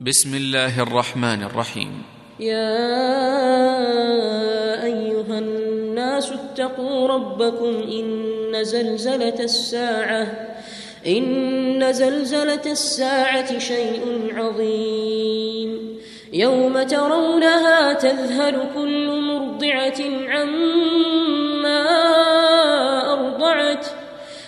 بسم الله الرحمن الرحيم. يا أيها الناس اتقوا ربكم إن زلزلة الساعة إن زلزلة الساعة شيء عظيم. يوم ترونها تذهل كل مرضعة عما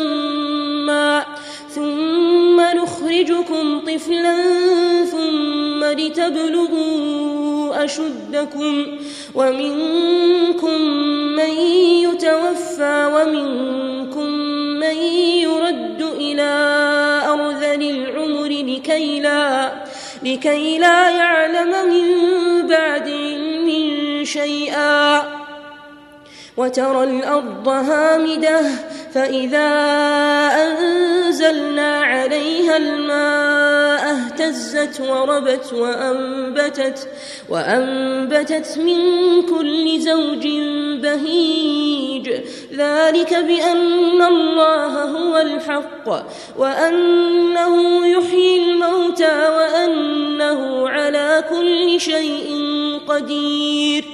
مسمى ثم نخرجكم طفلا ثم لتبلغوا أشدكم. ومنكم من يتوفى ومنكم من يرد إلى أرذل العمر لكي لا لكي لا يعلم من بعد علم شيئا. وترى الأرض هامدة فإذا أنزلنا عليها الماء اهتزت وربت وأنبتت وأنبتت من كل زوج بهيج ذلك بأن الله هو الحق وأنه يحيي الموتى وأنه على كل شيء قدير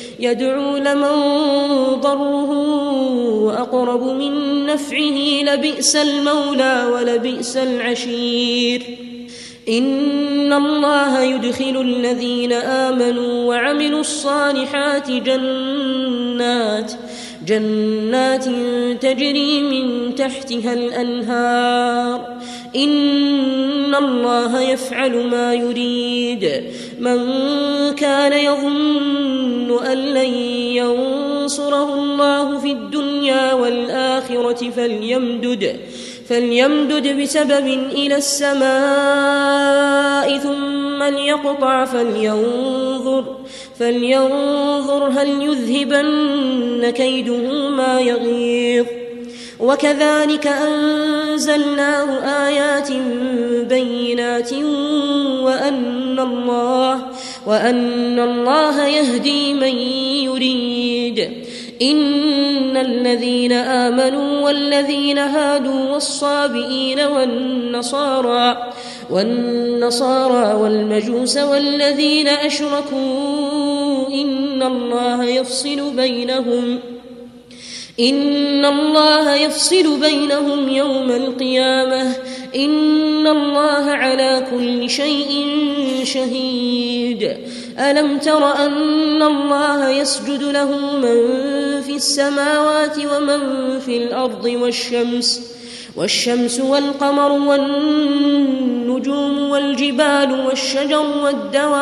يدعو لمن ضره أقرب من نفعه لبئس المولى ولبئس العشير. إن الله يدخل الذين آمنوا وعملوا الصالحات جنات جنات تجري من تحتها الأنهار. إن الله يفعل ما يريد. من كان يظن أن لن ينصره الله في الدنيا والآخرة فليمدد فليمدد بسبب إلى السماء ثم ليقطع فلينظر فلينظر هل يذهبن كيده ما يغيظ. وكذلك أنزلناه آيات بينات وأن الله وأن الله يهدي من يريد. إن الذين آمنوا والذين هادوا والصابئين والنصارى والنصارى والمجوس والذين أشركوا إن الله يفصل بينهم إن الله يفصل بينهم يوم القيامة. إن الله على كل شيء شهيد. ألم تر أن الله يسجد له من في السماوات ومن في الأرض والشمس والشمس والقمر والنجوم والجبال والشجر والدواب.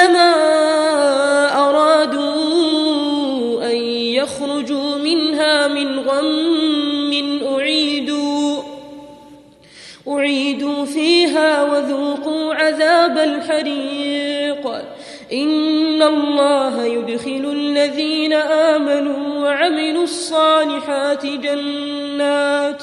كلما أرادوا أن يخرجوا منها من غم أعيدوا أعيدوا فيها وذوقوا عذاب الحريق. إن الله يدخل الذين آمنوا وعملوا الصالحات جنات.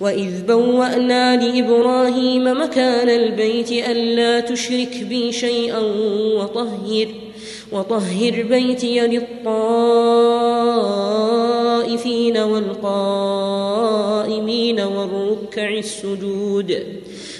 وإذ بوأنا لإبراهيم مكان البيت ألا تشرك بي شيئا وطهر وطهر بيتي للطائفين والقائمين والركع السجود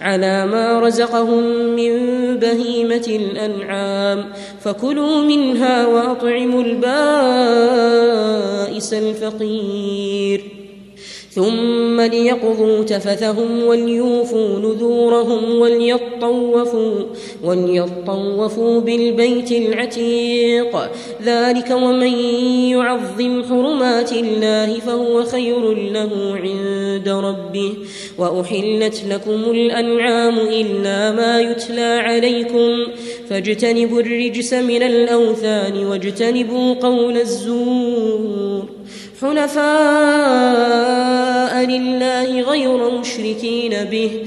على ما رزقهم من بهيمة الأنعام. فكلوا منها وأطعموا البائس الفقير. ثم ليقضوا تفثهم وليوفوا نذورهم وليطوفوا وليطوفوا بالبيت العتيق. ذلك ومن يعظم حرمات الله فهو خير له عند ربه. وأحلت لكم الأنعام إلا ما يتلى عليكم. فاجتنبوا الرجس من الأوثان واجتنبوا قول الزور. حنفاء لله غير مشركين به.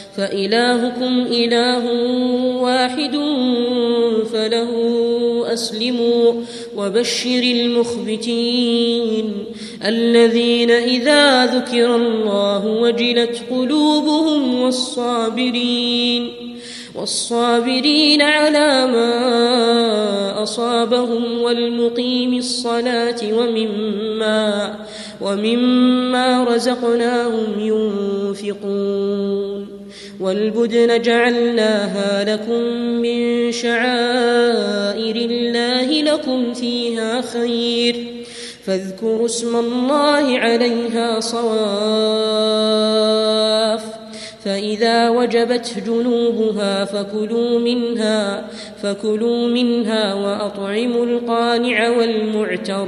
فإلهكم إله واحد فله أسلموا وبشر المخبتين الذين إذا ذكر الله وجلت قلوبهم والصابرين والصابرين على ما أصابهم والمقيم الصلاة ومما ومما رزقناهم ينفقون والبدن جعلناها لكم من شعائر الله لكم فيها خير. فاذكروا اسم الله عليها صواف. فإذا وجبت جنوبها فكلوا منها فكلوا منها وأطعموا القانع والمعتر.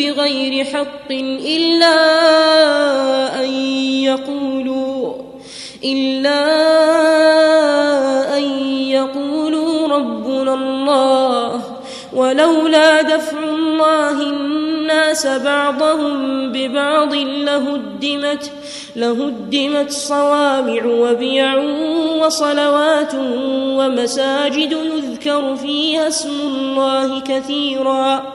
بغير حق إلا أن يقولوا إلا أن يقولوا ربنا الله ولولا دفع الله الناس بعضهم ببعض لهدمت لهدمت صوامع وبيع وصلوات ومساجد يذكر فيها اسم الله كثيرا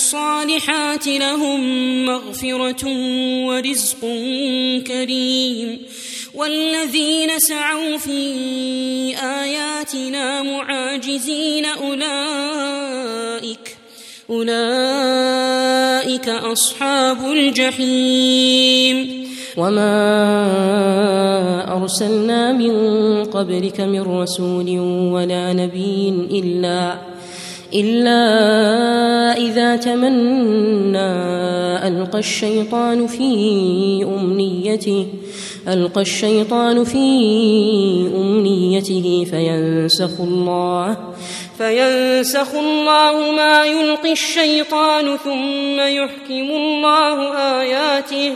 لهم مغفرة ورزق كريم والذين سعوا في آياتنا معاجزين أولئك أولئك أصحاب الجحيم وما أرسلنا من قبلك من رسول ولا نبي إلا إلا إذا تمنى ألقى الشيطان في أمنيته ألقى الشيطان في أمنيته فينسخ الله فينسخ الله ما يلقي الشيطان ثم يحكم الله آياته.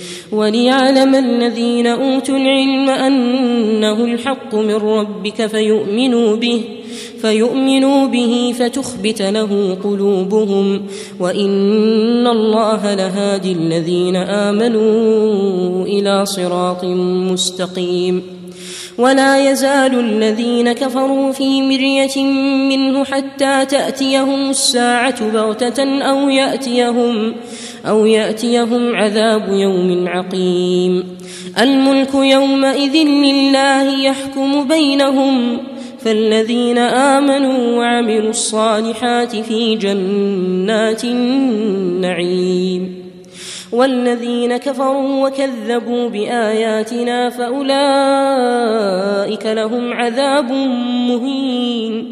وليعلم الذين أوتوا العلم أنه الحق من ربك فيؤمنوا به فيؤمنوا به فتخبت له قلوبهم. وإن الله لهادي الذين آمنوا إلى صراط مستقيم. ولا يزال الذين كفروا في مرية منه حتى تأتيهم الساعة بغتة أو يأتيهم أو يأتيهم عذاب يوم عقيم. الملك يومئذ لله يحكم بينهم فالذين آمنوا وعملوا الصالحات في جنات النعيم. والذين كفروا وكذبوا بآياتنا فأولئك لهم عذاب مهين.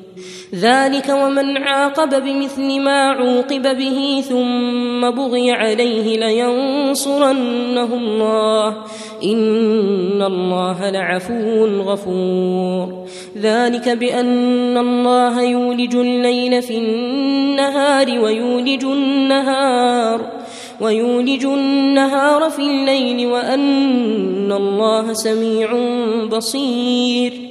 ذلك ومن عاقب بمثل ما عوقب به ثم بغي عليه لينصرنه الله. إن الله لعفو غفور. ذلك بأن الله يولج الليل في النهار ويولج النهار ويولج النهار في الليل وأن الله سميع بصير.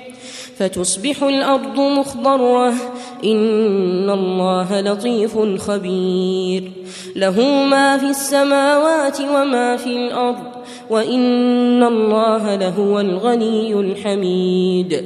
فتصبح الأرض مخضرة. إن الله لطيف خبير. له ما في السماوات وما في الأرض. وإن الله لهو الغني الحميد.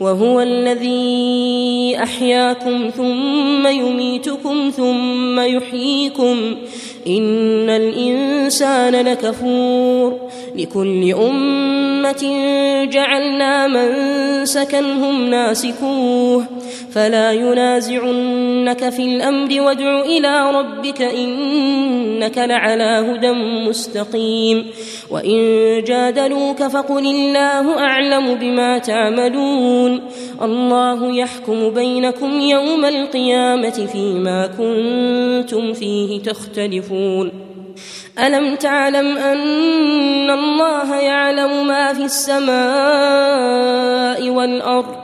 وهو الذي أحياكم ثم يميتكم ثم يحييكم. إن الإنسان لكفور. لكل أمة جعلنا منسكا هم ناسكوه. فلا ينازعنك في الأمر وادع إلى ربك إنك لعلى هدى مستقيم وإن جادلوك فقل الله أعلم بما تعملون الله يحكم بينكم يوم القيامة فيما كنتم فيه تختلفون ألم تعلم أن الله يعلم ما في السماء والأرض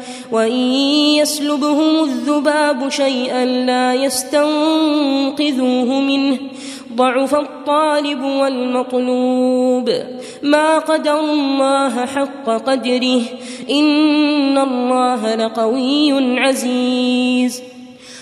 وإن يسلبهم الذباب شيئا لا يستنقذوه منه. ضعف الطالب والمطلوب. ما قدر الله حق قدره. إن الله لقوي عزيز.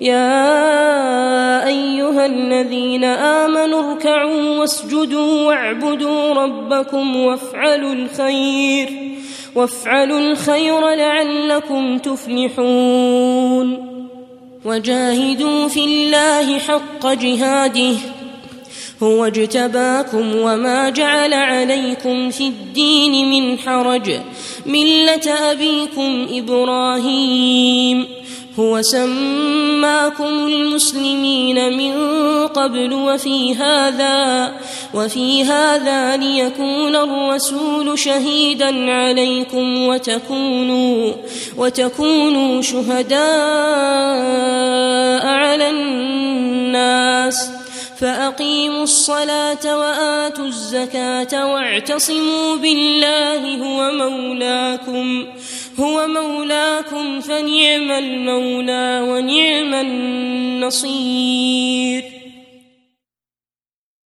يا أيها الذين آمنوا اركعوا واسجدوا واعبدوا ربكم وافعلوا الخير وافعلوا الخير لعلكم تفلحون. وجاهدوا في الله حق جهاده هو اجتباكم وما جعل عليكم في الدين من حرج ملة أبيكم إبراهيم. هو سماكم المسلمين من قبل وفي هذا وفي هذا ليكون الرسول شهيدا عليكم وتكونوا وتكونوا شهداء على الناس. فأقيموا الصلاة وآتوا الزكاة واعتصموا بالله هو مولاكم. هو مولاكم فنعم المولى ونعم النصير.